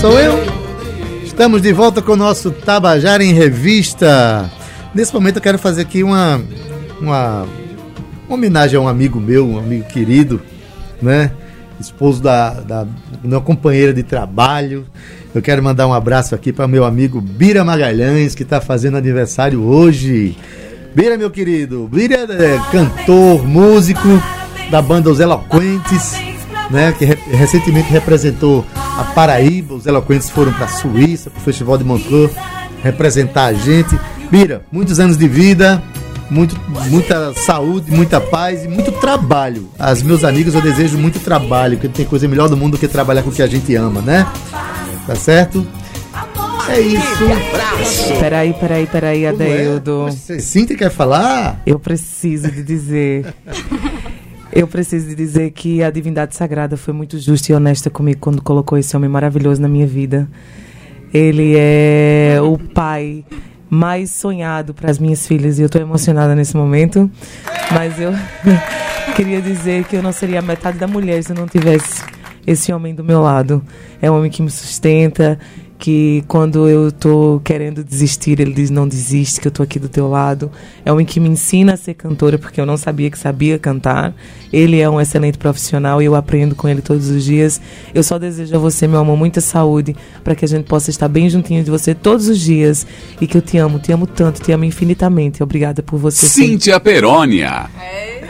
Sou eu. Estamos de volta com o nosso Tabajara em Revista. Nesse momento eu quero fazer aqui uma, uma, uma homenagem a um amigo meu, um amigo querido, né? Esposo da, da minha companheira de trabalho. Eu quero mandar um abraço aqui para meu amigo Bira Magalhães, que está fazendo aniversário hoje. Bira, meu querido, Bira é cantor, músico da banda Os Eloquentes, né? Que re recentemente representou a Paraíba. Os Eloquentes foram para a Suíça, para o Festival de Montreux, representar a gente. Bira, muitos anos de vida, muito, muita saúde, muita paz e muito trabalho. Aos meus amigos eu desejo muito trabalho, porque não tem coisa melhor do mundo do que trabalhar com o que a gente ama, né? Tá certo? É isso. Peraí, peraí, peraí, é? Adeildo. Cintia quer falar? Eu preciso de dizer. Eu preciso de dizer que a divindade sagrada foi muito justa e honesta comigo quando colocou esse homem maravilhoso na minha vida. Ele é o pai mais sonhado para as minhas filhas e eu estou emocionada nesse momento. Mas eu queria dizer que eu não seria metade da mulher se eu não tivesse esse homem do meu lado. É um homem que me sustenta, que quando eu tô querendo desistir, ele diz não desiste, que eu tô aqui do teu lado. É um homem que me ensina a ser cantora, porque eu não sabia que sabia cantar. Ele é um excelente profissional e eu aprendo com ele todos os dias. Eu só desejo a você, meu amor, muita saúde, para que a gente possa estar bem juntinho de você todos os dias e que eu te amo, te amo tanto, te amo infinitamente. Obrigada por você. sempre. Cíntia Perônia.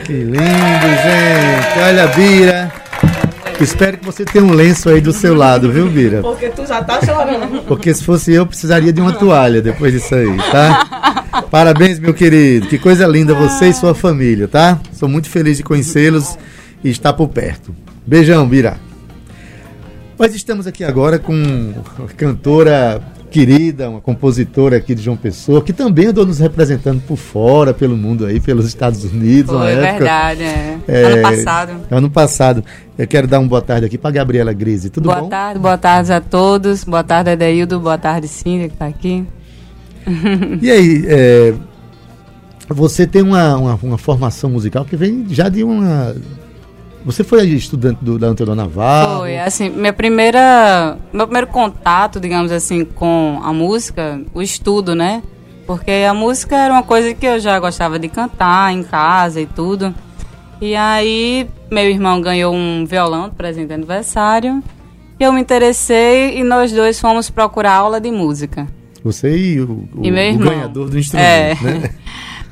Que lindo, gente. Olha, Bira. Espero que você tenha um lenço aí do seu lado, viu, Bira? Porque tu já tá chorando. Porque se fosse eu, precisaria de uma toalha depois disso aí, tá? Parabéns, meu querido. Que coisa linda você e sua família, tá? Sou muito feliz de conhecê-los e estar por perto. Beijão, Bira. Nós estamos aqui agora com uma cantora querida, uma compositora aqui de João Pessoa, que também andou nos representando por fora, pelo mundo aí, pelos Estados Unidos. Foi época. verdade, é. É, Ano passado. Ano passado. Eu quero dar uma boa tarde aqui para Gabriela Grise. Tudo boa bom? tarde, boa tarde a todos. Boa tarde, Adeildo. Boa tarde, Cíntia, que tá aqui. E aí, é, você tem uma, uma, uma formação musical que vem já de uma. Você foi estudante do, da Antônio Navarro? Foi, assim, minha primeira, meu primeiro contato, digamos assim, com a música, o estudo, né? Porque a música era uma coisa que eu já gostava de cantar em casa e tudo. E aí, meu irmão ganhou um violão de presente de aniversário. E eu me interessei e nós dois fomos procurar aula de música. Você e o, o- E o ganhador do instrumento, É. né?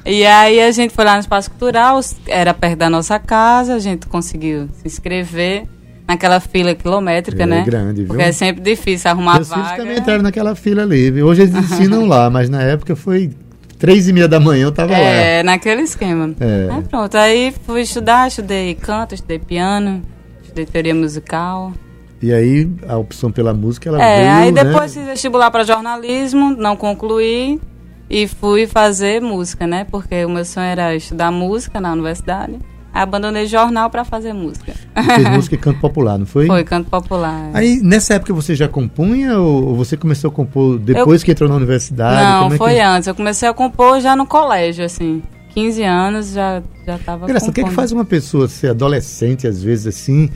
E aí a gente foi lá no Espaço Cultural, era perto da nossa casa, a gente conseguiu se inscrever naquela fila quilométrica, É né? grande, viu? Porque é sempre difícil arrumar Meus filhos vaga. também entraram naquela fila ali. viu? Hoje eles ensinam lá, mas na época foi três e meia da manhã eu tava É, naquele esquema. É. Aí pronto, aí fui estudar, estudei canto, estudei piano, estudei teoria musical. lá. E aí a opção pela música ela é, veio, aí né? depois fiz vestibular para jornalismo, não concluí e fui fazer música, né? Porque o meu sonho era estudar música na universidade. Abandonei jornal para fazer música. Fez música e canto popular, não foi? Foi canto popular. Aí nessa época você já compunha ou você começou a compor depois que entrou na universidade? Não, é foi que... antes. Eu comecei a compor já no colégio, assim. 15 anos já, já tava Engraçado, o que, é que faz uma pessoa ser adolescente, às vezes, assim?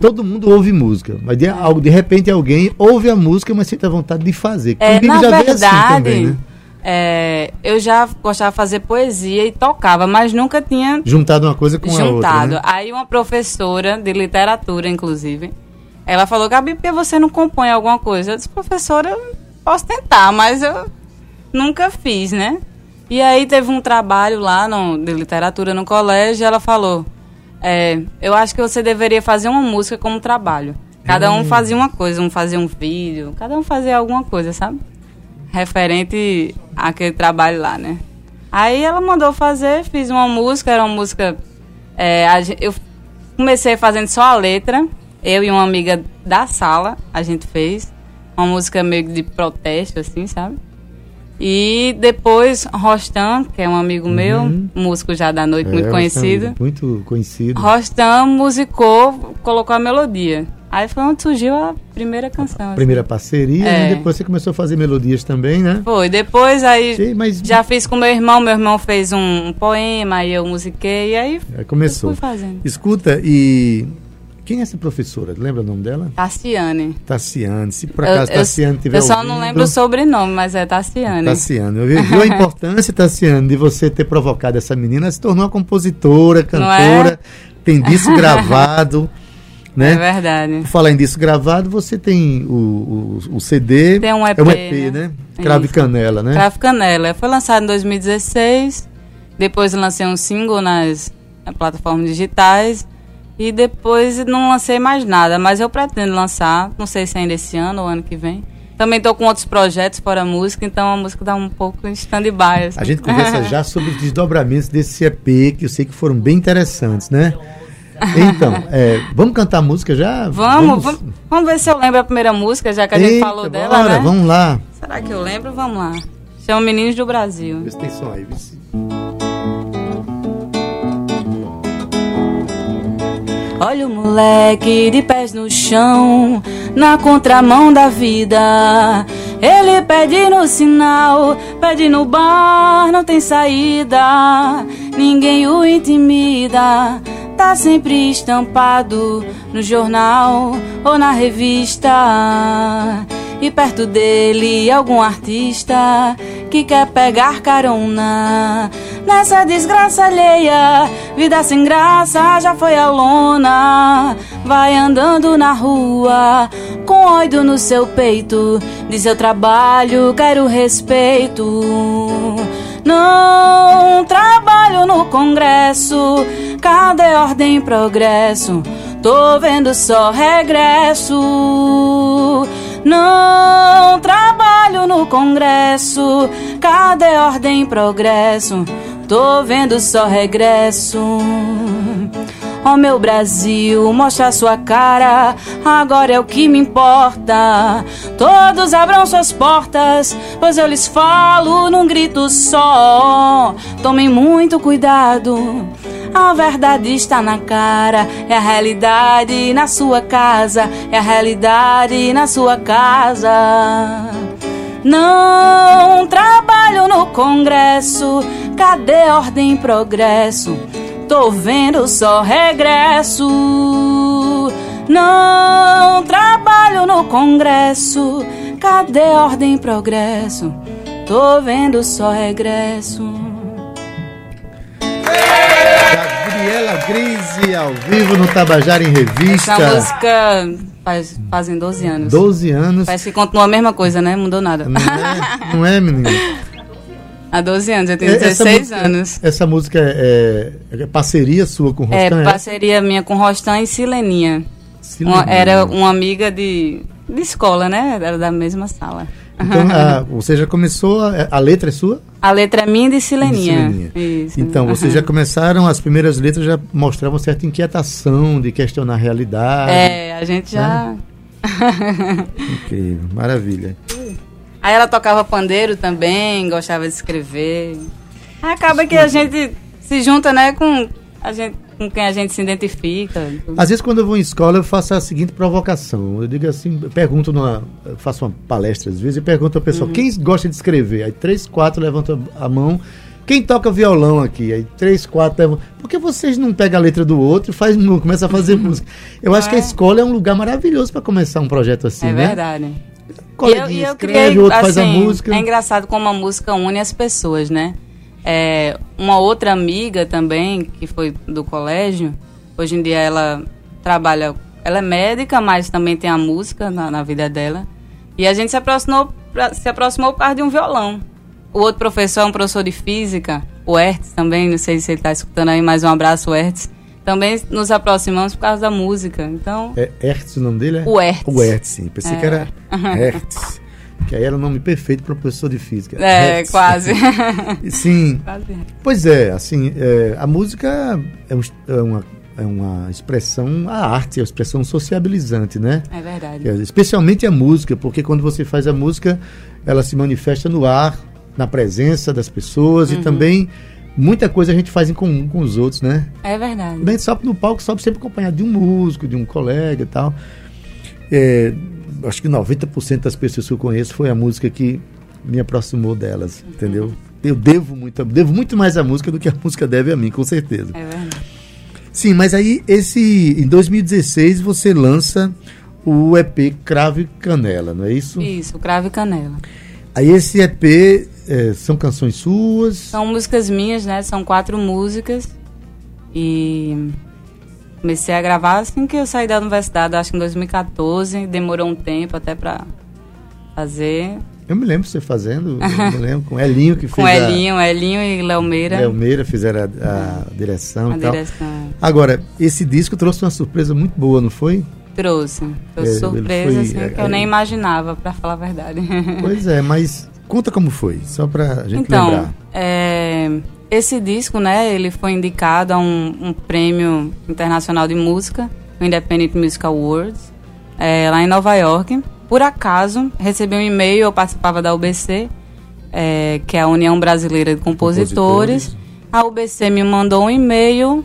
Todo mundo ouve música, mas de, de repente alguém ouve a música, mas sente a vontade de fazer. É, Comigo na já veio verdade, assim também, né? É, eu já gostava de fazer poesia e tocava, mas nunca tinha Juntado uma coisa com a outra. juntado. Né? Aí uma professora de literatura, inclusive, ela falou, Gabi, por que você não compõe alguma coisa? Eu disse, professora, eu posso tentar, mas eu nunca fiz, né? E aí teve um trabalho lá no, de literatura no colégio e ela falou, é, eu acho que você deveria fazer uma música como trabalho. Cada um fazia uma coisa, um fazia um vídeo, cada um fazia alguma coisa, sabe? Referente àquele trabalho lá, né? Aí ela mandou fazer, fiz uma música, era uma música. é, a eu comecei fazendo só a letra, eu e uma amiga da sala, a gente fez. Uma música meio de protesto, assim, sabe? E depois Rostam, que é um amigo meu, músico já da noite, É, muito ela conhecido. Muito conhecido. Rostam musicou, colocou a melodia. Aí foi onde surgiu a primeira canção. assim. Primeira parceria, É. e depois você começou a fazer melodias também, né? Foi, depois aí Sim, mas já fiz com meu irmão, meu irmão fez um, um poema, aí eu musiquei, e aí é, começou. fui fazendo. Escuta, e quem é essa professora? Lembra o nome dela? Tassiane. Tassiane. Se por acaso eu, Tassiane tiver eu só ouvindo, não lembro o sobrenome, mas é Tassiane. Tassiane. Eu vi- Viu a importância, Tassiane, de você ter provocado essa menina? Ela se tornou uma compositora, Não cantora, tem disco gravado, É né? verdade. Por falar em disco gravado, você tem o, o, o CD. Tem um EP, É um EP, né? né? Cravo e Isso. Canela, né? Cravo Canela. Foi lançado em 2016. Depois lancei um single nas, nas plataformas digitais. E depois não lancei mais nada. Mas eu pretendo lançar. Não sei se ainda esse ano ou ano que vem. Também estou com outros projetos fora a música. Então a música dá um pouco em stand-by. assim. A gente conversa já sobre os desdobramentos desse EP, que eu sei que foram bem interessantes, né? Então, é, vamos cantar a música já? Vamos, vamos, vamos ver se eu lembro a primeira música, já que a gente Eita, falou dela, bora, né? Vamos lá. Será que eu lembro? Vamos lá. Chama Meninos do Brasil. Vê se tem som aí. vê se- Olha o moleque de pés no chão, na contramão da vida. Ele pede no sinal, pede no bar, não tem saída. Ninguém o intimida, tá sempre estampado no jornal ou na revista. E perto dele algum artista que quer pegar carona nessa desgraça alheia. Vida sem graça já foi a lona. Vai andando na rua com ódio no seu peito. De seu trabalho quero respeito. Não trabalho no Congresso. Cadê ordem e progresso? Tô vendo só regresso. Não trabalho no Congresso. Cadê ordem e progresso? Tô vendo só regresso. Ó meu Brasil, mostra sua cara, agora é o que me importa. Todos abram suas portas, pois eu lhes falo num grito só. Tomem muito cuidado. A verdade está na cara, é a realidade na sua casa, é a realidade na sua casa. Não trabalho no Congresso, cadê ordem e progresso? Tô vendo só regresso. Não trabalho no Congresso, cadê ordem e progresso? Tô vendo só regresso. Gabriela Grise, ao vivo no Tabajara em Revista. Essa música faz, fazem 12 anos. 12 anos. Parece que continua a mesma coisa, né? Mudou nada. Não é, não é menino? Há 12 anos, eu tenho É, Essa 16 música- anos. Essa música é, é parceria sua com É, Rostan? parceria minha com Rostan e Sileninha. Uma- era uma amiga de, de escola, né? Era da mesma sala. Então, a- você já começou, a, a letra é sua? A letra é minha de Sileninha. De Sileninha. Isso. Então, vocês já começaram, as primeiras letras já mostravam certa inquietação de questionar a realidade. É, a gente já. Incrível, maravilha. Aí ela tocava pandeiro também, gostava de escrever. Aí acaba que a gente se junta, né, com, a gente, com quem a gente se identifica. Às vezes, quando eu vou em escola, eu faço a seguinte provocação. Eu digo assim, eu pergunto, numa, faço uma palestra às vezes, e pergunto ao pessoal, quem gosta de escrever? Aí três, quatro levantam a mão. Quem toca violão aqui? Aí três, quatro levantam. Por que vocês não pegam a letra do outro e faz, começa a fazer música? Eu acho que a escola é um lugar maravilhoso para começar um projeto assim, é né? verdade. Coleguinha escreve, o outro faz a assim, música. É engraçado como a música une as pessoas, né? É, uma outra amiga também, que foi do colégio, hoje em dia ela trabalha, ela é médica, mas também tem a música na, na vida dela. E a gente se aproximou, pra- se aproximou por causa de um violão. O outro professor é um professor de física, o Hertz também, não sei se ele está escutando aí, mais um abraço, Hertz. Também nos aproximamos por causa da música. Então, É Hertz o nome dele? É? O Hertz. O Hertz, sim. Pensei É. que era Hertz. Que aí era o nome perfeito para professor de física. é, Hertz. quase. Sim, quase. Pois é, assim, é, a música é, um- é uma, é uma expressão, a arte é uma expressão sociabilizante, né? É verdade. Dizer, Especialmente a música, porque quando você faz a música, ela se manifesta no ar, na presença das pessoas Uhum. e também muita coisa a gente faz em comum com os outros, né? É verdade. Bem, sobe no palco, sobe sempre acompanhado de um músico, de um colega e tal. é, acho que 90% das pessoas que eu conheço foi a música que me aproximou delas, entendeu? Eu devo muito, devo muito mais a música do que a música deve a mim, com certeza. É verdade. Sim, mas aí esse em 2016 você lança o EP Crave Canela, não é isso? Isso, Crave Canela. Aí esse EP é, são canções suas? São músicas minhas, né? São quatro músicas. E comecei a gravar assim que eu saí da universidade, acho que em 2014. Demorou um tempo até pra fazer. Eu me lembro você fazendo, eu me lembro com Elinho que fez Com Elinho, Elinho e Léo Meira. a, Léo Meira fizeram a, a direção a e tal. direção. Agora, esse disco trouxe uma surpresa muito boa, não foi? Trouxe. Foi É, surpresa, foi- assim, é, que eu é- nem imaginava, pra falar a verdade. Pois é, mas conta como foi, só pra gente então, lembrar. é, esse disco, né, ele foi indicado a um, um prêmio internacional de música, o Independent Music Awards, é, lá em Nova York. Por acaso, recebi um e-mail, eu participava da UBC, é, que é a União Brasileira de Compositores. Compositores. A UBC me mandou um e-mail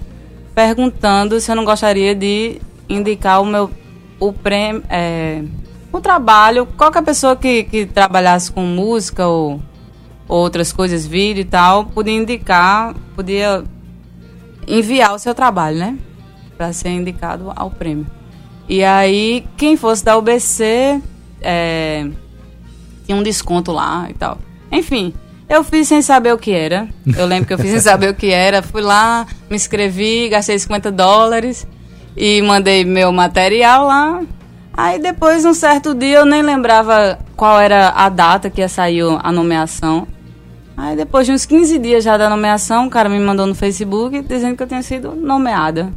perguntando se eu não gostaria de indicar o meu o prêmio, é, o trabalho, qualquer pessoa que, que trabalhasse com música ou outras coisas, vídeo e tal, podia indicar, podia enviar o seu trabalho, né? Para ser indicado ao prêmio. E aí, quem fosse da UBC é, tinha um desconto lá e tal. Enfim, eu fiz sem saber o que era. Eu lembro que eu fiz sem saber o que era. Fui lá, me inscrevi, gastei 50 dólares e mandei meu material lá. Aí depois, um certo dia, eu nem lembrava qual era a data que ia sair a nomeação. Aí depois de uns 15 dias já da nomeação, o cara me mandou no Facebook dizendo que eu tinha sido nomeada.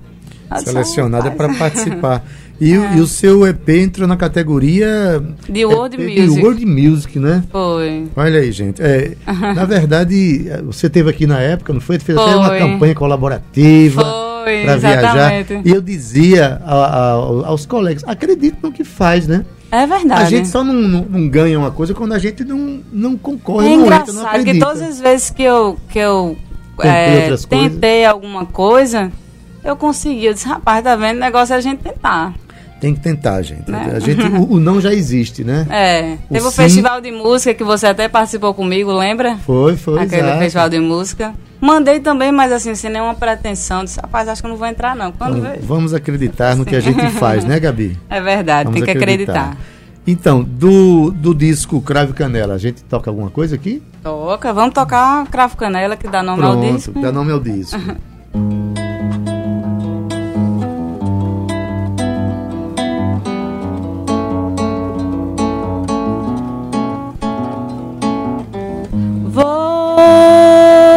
Selecionada "Ah, para rapaz." participar. E, o- e o seu EP entrou na categoria De World EP de Music. World Music, né? Foi. Olha aí, gente. É, na verdade, você teve aqui na época, não foi? Fez até uma Foi. campanha colaborativa Foi, para viajar. exatamente. E eu dizia a- a- aos colegas, acredite no que faz, né? É verdade. A gente só não, não, não ganha uma coisa quando a gente não, não concorre, É não entra, não engraçado todas as vezes que eu, que eu Tentei é, outras coisas. tentei alguma coisa, eu consegui. Eu disse, rapaz, tá vendo? O negócio é a gente tentar. Tem que tentar, gente. Né? A gente o, o não já existe, né? É. O Teve o festival de música que você até participou comigo, lembra? Foi, foi. Aquele exato. festival de música. Mandei também, mas assim, sem nenhuma pretensão. Disse, rapaz, acho que eu não vou entrar, não. Quando veio- vamos acreditar no que a gente faz, né, Gabi? É verdade, Vamos tem que acreditar. Então, do, do disco Crave Canela, a gente toca alguma coisa aqui? Toca, vamos tocar Cravo Canela, que dá nome ao Pronto, disco. dá nome ao disco.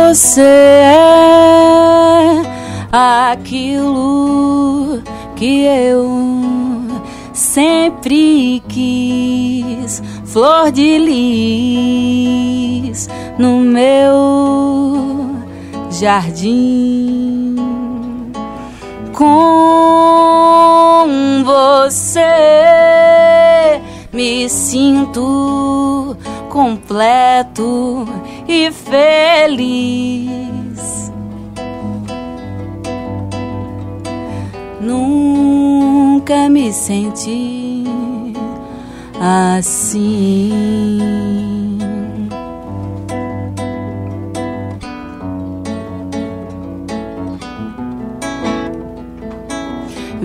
Você é aquilo que eu sempre quis, flor de lis no meu jardim. Com você me sinto completo e feliz. Nunca me senti assim.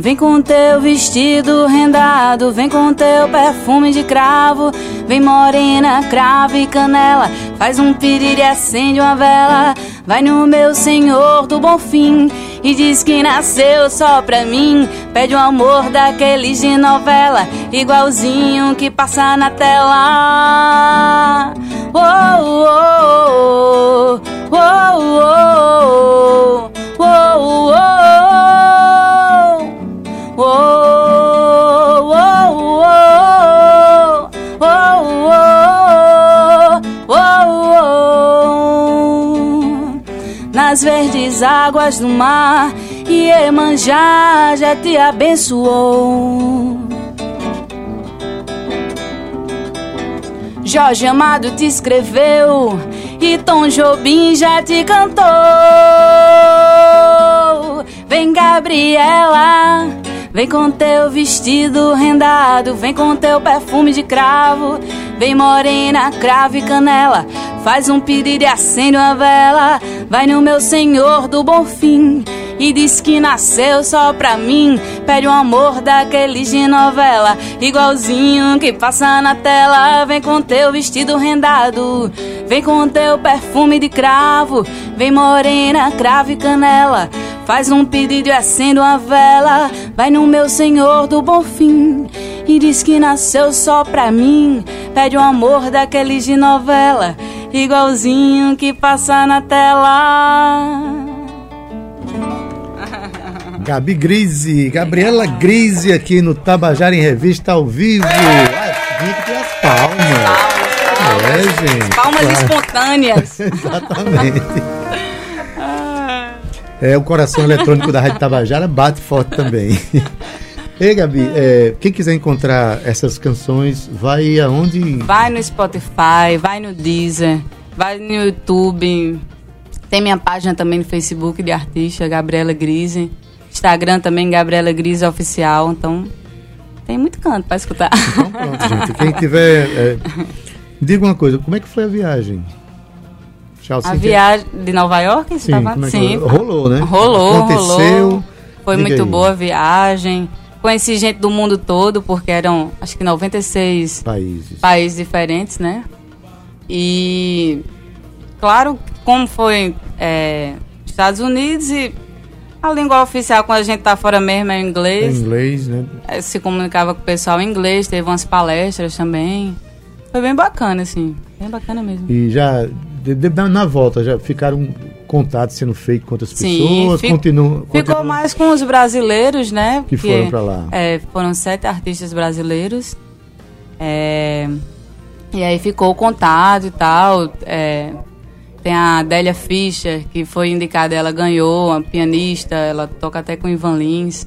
Vem com teu vestido rendado, vem com teu perfume de cravo, vem morena, cravo e canela, faz um e acende uma vela, vai no meu senhor do bom fim e diz que nasceu só pra mim, pede um amor daqueles de novela, igualzinho que passa na tela. Oh, oh, oh, oh, oh, Nas verdes águas do mar, Iemanjá já te abençoou. Jorge Amado te escreveu e Tom Jobim já te cantou. Vem Gabriela, Vem com teu vestido rendado, vem com teu perfume de cravo. Vem morena, cravo e canela, faz um pedido e acende uma vela. Vai no meu Senhor do bom fim e diz que nasceu só pra mim. Pede um amor daqueles de novela, igualzinho que passa na tela. Vem com teu vestido rendado, vem com teu perfume de cravo. Vem morena, cravo e canela. Faz um pedido e acende uma vela. Vai no meu Senhor do bom fim e diz que nasceu só pra mim. Pede um amor daqueles de novela, igualzinho que passa na tela. Gabi Grise, Gabriela Grise aqui no Tabajara em Revista ao vivo. Que ter as palmas. É, gente. Palmas claro. espontâneas. Exatamente. É, o coração eletrônico da Rádio Tabajara bate forte também. Ei, Gabi, é, quem quiser encontrar essas canções, vai aonde? Vai no Spotify, vai no Deezer, vai no YouTube. Tem minha página também no Facebook de artista, Gabriela Grise. Instagram também, Gabriela Grise Oficial. Então, tem muito canto pra escutar. Então pronto, gente. Quem tiver. É, diga uma coisa, como é que foi a viagem? Tchau, A viagem de Nova York, Sim, tava? como é Sim. rolou, né? Rolou, Aconteceu. rolou. Foi Diga muito aí. boa a viagem. Conheci gente do mundo todo, porque eram acho que 96 Países. países diferentes, né? E claro, como foi é, Estados Unidos e a língua oficial quando a gente tá fora mesmo é o Em inglês. inglês, né? É, se comunicava com o pessoal em inglês, teve umas palestras também. Foi bem bacana, assim. Bem bacana mesmo. E já, de- de- na volta, já ficaram contatos sendo feitos com outras Sim, pessoas? fi- continuam, Ficou continuam- mais com os brasileiros, né? Que porque, foram pra lá. É, foram sete artistas brasileiros. É, e aí ficou o contato e tal. é, tem a Délia Fischer, que foi indicada, ela ganhou, uma pianista, ela toca até com Ivan Lins.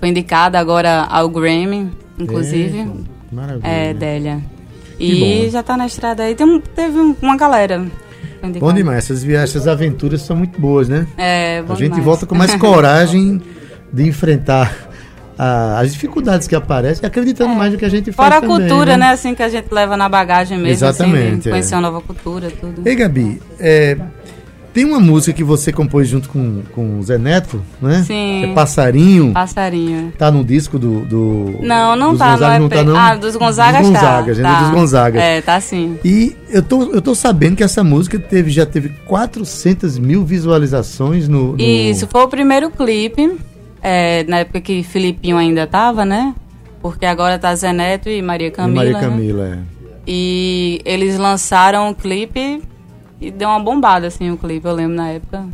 Foi indicada agora ao Grammy, inclusive. Eita, maravilha. É, Délia. E bom. já tá na estrada aí. Tem, teve um- uma galera. Bom demais, essas viagens, essas aventuras são muito boas, né? É, bom a gente demais. volta com mais coragem de enfrentar a- as dificuldades que aparecem, acreditando mais no que a gente faz É. Fora a também, cultura, né? Assim, que a gente leva na bagagem mesmo. Exatamente, Assim, é. conhecer uma nova cultura, tudo. Ei, Gabi, é, tem uma música que você compôs junto com, com o Zé Neto, né? Sim. É Passarinho. Passarinho. Tá no disco do. do Não, não dos tá, Gonzaga, no não EP. tá, não? Ah, dos Gonzagas dos tá. Gonzagas, né? tá. Dos Gonzagas. É, tá sim. E eu tô, eu tô sabendo que essa música teve, já teve 400 mil visualizações no. no- Isso, foi o primeiro clipe, é, na época que Filipinho ainda tava, né? Porque agora tá Zé Neto e Maria e Camila. Maria né? Camila, é. E eles lançaram o clipe e deu uma bombada, assim, o clipe, eu lembro na época.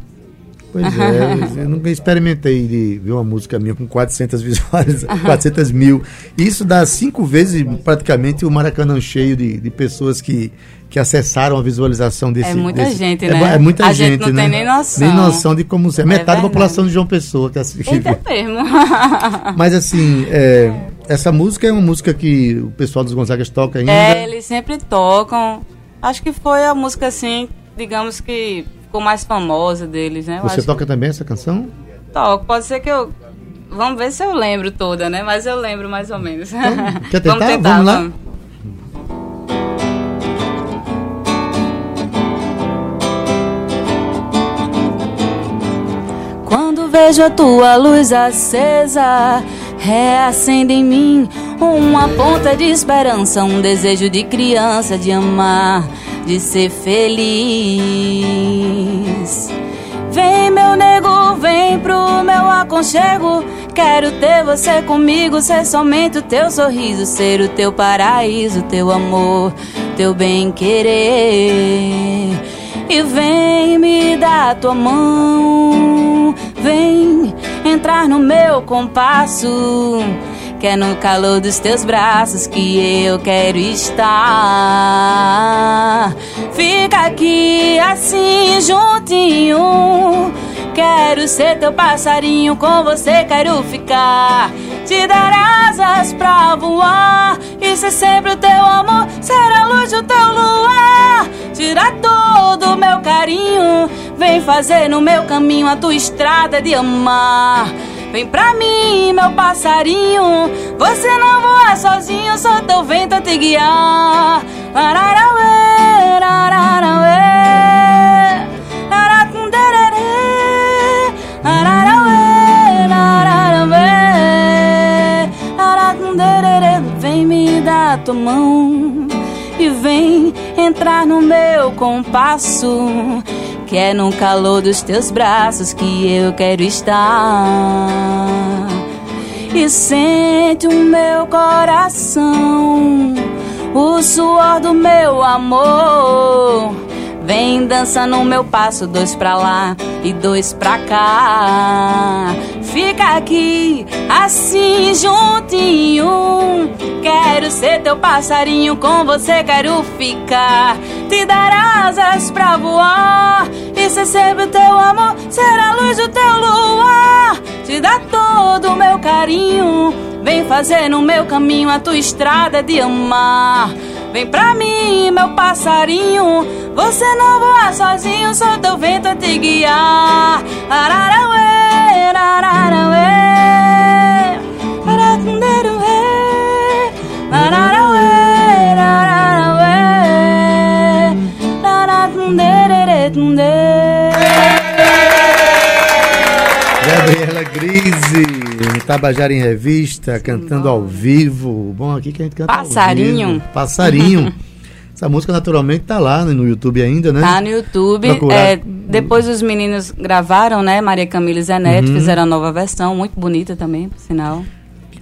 Pois é, eu nunca experimentei de ver uma música minha com 400 visualizações, 400 mil. Isso dá cinco vezes praticamente o Maracanã cheio de, de pessoas que, que acessaram a visualização desse. É muita desse- gente, é, né? É muita A gente, gente não né? tem nem noção. Nem noção de como é. Metade da população de João Pessoa que. Eita mesmo. Mas assim, é, essa música é uma música que o pessoal dos Gonzagas toca ainda. É, eles sempre tocam. Acho que foi a música, assim, digamos que ficou mais famosa deles, né? Eu Você toca também essa canção? que toco. Pode ser que eu. Vamos ver se eu lembro toda, né? Mas eu lembro mais ou menos. quer tentar? Vamos lá? Quando vejo a tua luz acesa, reacende em mim uma ponta de esperança, um desejo de criança de amar, de ser feliz. Vem, meu nego, vem pro meu aconchego. Quero ter você comigo, ser somente o teu sorriso, ser o teu paraíso, teu amor, teu bem querer. E vem me dar tua mão, vem entrar no meu compasso. Que é no calor dos teus braços que eu quero estar. Fica aqui assim juntinho. Quero ser teu passarinho, com você quero ficar. Te dar asas pra voar. E ser sempre o teu amor, ser a luz do teu luar. Tirar todo o meu carinho. Vem fazer no meu caminho a tua estrada de amar. Vem pra mim, meu passarinho. Você não voa sozinho, só teu vento a te guiar. Lararauê, lararauê. Laracundererê, lararauê, lararauê. Laracundererê. Vem me dar tua mão e vem entrar no meu compasso. Que é no calor dos teus braços que eu quero estar. E sente o meu coração, o suor do meu amor. Vem dança no meu passo, dois pra lá e dois pra cá. Fica aqui, assim juntinho. Quero ser teu passarinho, com você quero ficar. Te dar asas pra voar e ser sempre o teu amor, ser a luz do teu luar. Te dar todo o meu carinho. Vem fazer no meu caminho a tua estrada de amar. Vem pra mim, meu passarinho. Você não voa sozinho, só teu vento a te guiar. Ararauê, ararauê, aracunderuê, ararauê, Gabriela Grise, Tabajara em Revista, cantando ao vivo. Bom, aqui que a gente canta Passarinho. ao vivo. Passarinho. Essa música naturalmente tá lá no YouTube ainda, né? Tá no YouTube. É, depois os meninos gravaram, né? Maria Camila e Zé Neto Uhum. fizeram a nova versão, muito bonita também, por sinal.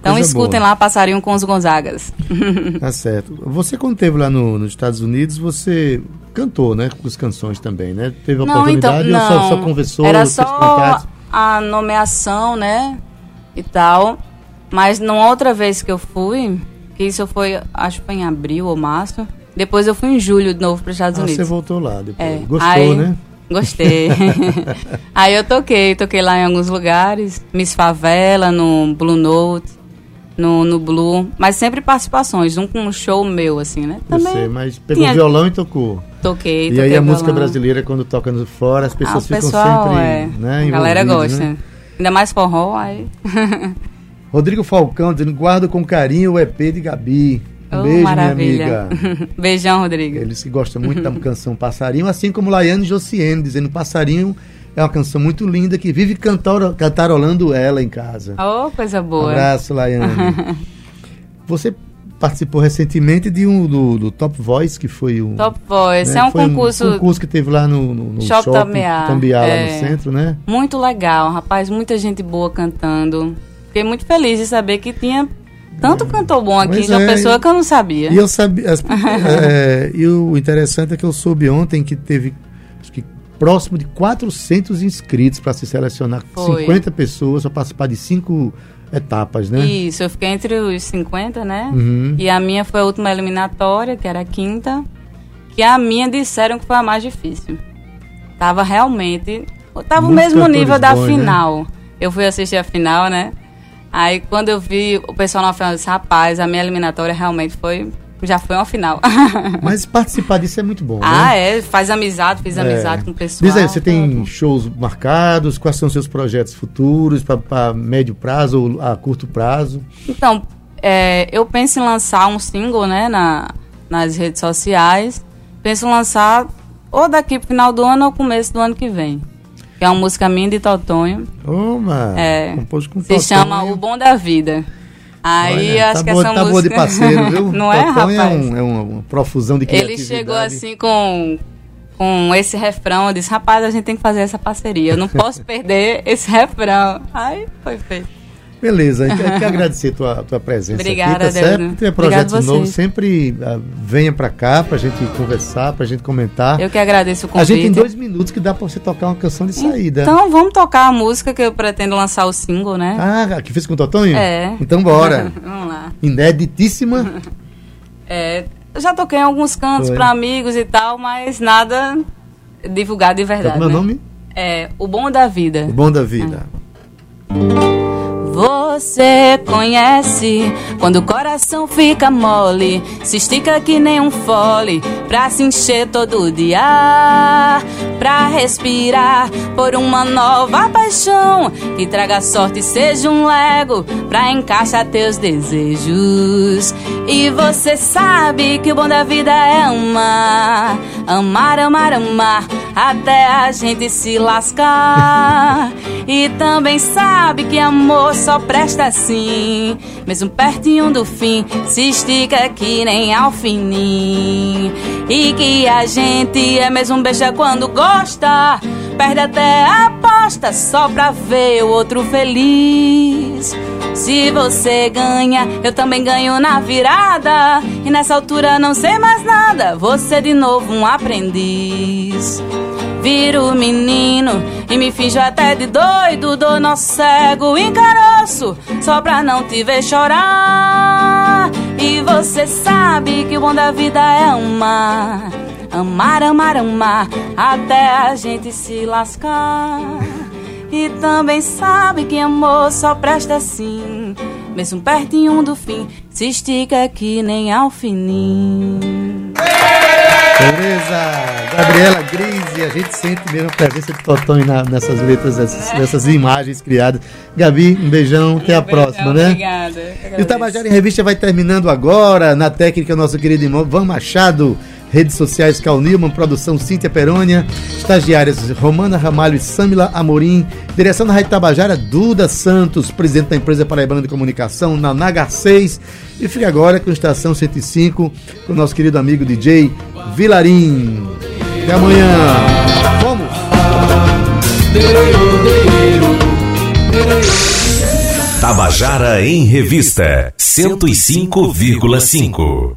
Então coisa escutem boa. lá Passarinho com os Gonzagas. Tá certo. Você, quando esteve lá no- nos Estados Unidos, você cantou, né? Com as canções também, né? Teve a Não, então, oportunidade não. ou só, só conversou? Era só a nomeação, né? E tal. Mas numa outra vez que eu fui, que isso foi, acho que foi em abril ou março. Depois eu fui em julho de novo para os Estados Ah, Unidos. você voltou lá depois. É. Gostou, Aí- né? Gostei. Aí eu toquei, toquei lá em alguns lugares, Miss Favela, no Blue Note, no, no Blue, mas sempre participações, um com um show meu, assim, né? Também sei, mas pegou tinha- violão e tocou. toquei, E toquei aí a música violão. brasileira, quando toca no fora, as Ah, pessoas o ficam pessoal, sempre. é, Né, a galera envolvidas, gosta. né? Ainda mais forró, aí... Rodrigo Falcão dizendo: guardo com carinho o EP de Gabi. Um Oh, beijo, maravilha. minha amiga. Beijão, Rodrigo. Eles que gostam muito da canção Passarinho, assim como Laiane Josiane, dizendo Passarinho é uma canção muito linda que vive cantar, cantarolando ela em casa. Oh, coisa Um boa. abraço, Laiane. Você participou recentemente de um do, do Top Voice, que foi o. Top Voice, né, é um foi concurso concurso que teve lá no, no, no Shopping shopping Tambiá, Tambiá, lá é. no centro, né? muito legal, rapaz, muita gente boa cantando. Fiquei muito feliz de saber que tinha tanto cantor bom aqui Pois de uma é, pessoa que eu não sabia. E eu sabia. as- é, e o interessante é que eu soube ontem que teve próximo de 400 inscritos para se selecionar Foi. 50 pessoas para participar de cinco etapas, né? Isso, eu fiquei entre os 50, né? Uhum. E a minha foi a última eliminatória, que era a quinta. Que a minha disseram que foi a mais difícil. Tava realmente. Tava o mesmo nível da bons, né? final. Eu fui assistir a final, né? Aí quando eu vi o pessoal na final, eu disse, rapaz, a minha eliminatória realmente foi. Já foi uma final. Mas participar disso é muito bom, ah, né? é, faz amizade, fiz É. amizade com o pessoal. Diz aí, você tem shows marcados? Quais são os seus projetos futuros para médio prazo ou a curto prazo? Então, é, eu penso em lançar um single, né, na, nas redes sociais. Penso em lançar ou daqui pro final do ano ou começo do ano que vem. Que é uma música minha de Totonho. Oma, É, com Se Totonho. chama O Bom da Vida. Aí Olha, acho tá que boa, essa tá música. boa de parceiro, viu? Não é, Totonho rapaz? É, um- é uma, profusão de Ele criatividade. chegou assim com, com esse refrão. Eu disse, rapaz, a gente tem que fazer essa parceria. Eu não posso perder esse refrão. Aí foi feito. Beleza, eu quero agradecer a tua, tua presença Obrigada, aqui, tá certo? Se tiver vocês. novos, sempre ah, venha pra cá pra gente conversar, pra gente comentar. Eu que agradeço o a convite. gente tem dois minutos que dá pra você tocar uma canção de saída. Então vamos tocar a música que eu pretendo lançar o single, né? Ah, que fez com o Totonho? É. Então bora. Vamos lá. Ineditíssima. É, já toquei em alguns cantos pra amigos e tal, mas nada divulgado de verdade. Como é o né? nome? É O Bom da Vida. O Bom da Vida. Você você conhece quando o coração fica mole, se estica que nem um fole pra se encher todo dia, pra respirar por uma nova paixão que traga sorte e seja um lego pra encaixar teus desejos. E você sabe que o bom da vida é amar, amar, amar, amar até a gente se lascar. E também sabe que amor só presta assim, mesmo pertinho do fim, se estica que nem alfinim. E que a gente é mesmo beija quando gosta, perde até a aposta só pra ver o outro feliz. Se você ganha, eu também ganho na virada. E nessa altura não sei mais nada, você de novo um aprendiz. Viro menino e me finjo até de doido, dou nosso cego encaroço, só pra não te ver chorar. E você sabe que o bom da vida é amar, amar, amar, amar, até a gente se lascar. E também sabe que amor só presta assim, mesmo pertinho do fim, se estica que nem alfinim. Beleza! Gabriela Grise, a gente sente mesmo a presença de Totonho na, nessas letras, nessas, nessas, imagens criadas. Gabi, um beijão, até a próxima, né? Obrigada. E o Tabajara em Revista vai terminando agora, na técnica, nosso querido irmão Van Machado. Redes sociais Cal Nilman, produção Cíntia Perônia, estagiárias Romana Ramalho e Samila Amorim, direção da Rádio Tabajara Duda Santos, presidente da empresa Paraibana de Comunicação, na Naga 6. E fica agora com Estação 105, com o nosso querido amigo DJ Vilarim. Até amanhã. Vamos! Tabajara em Revista 105,5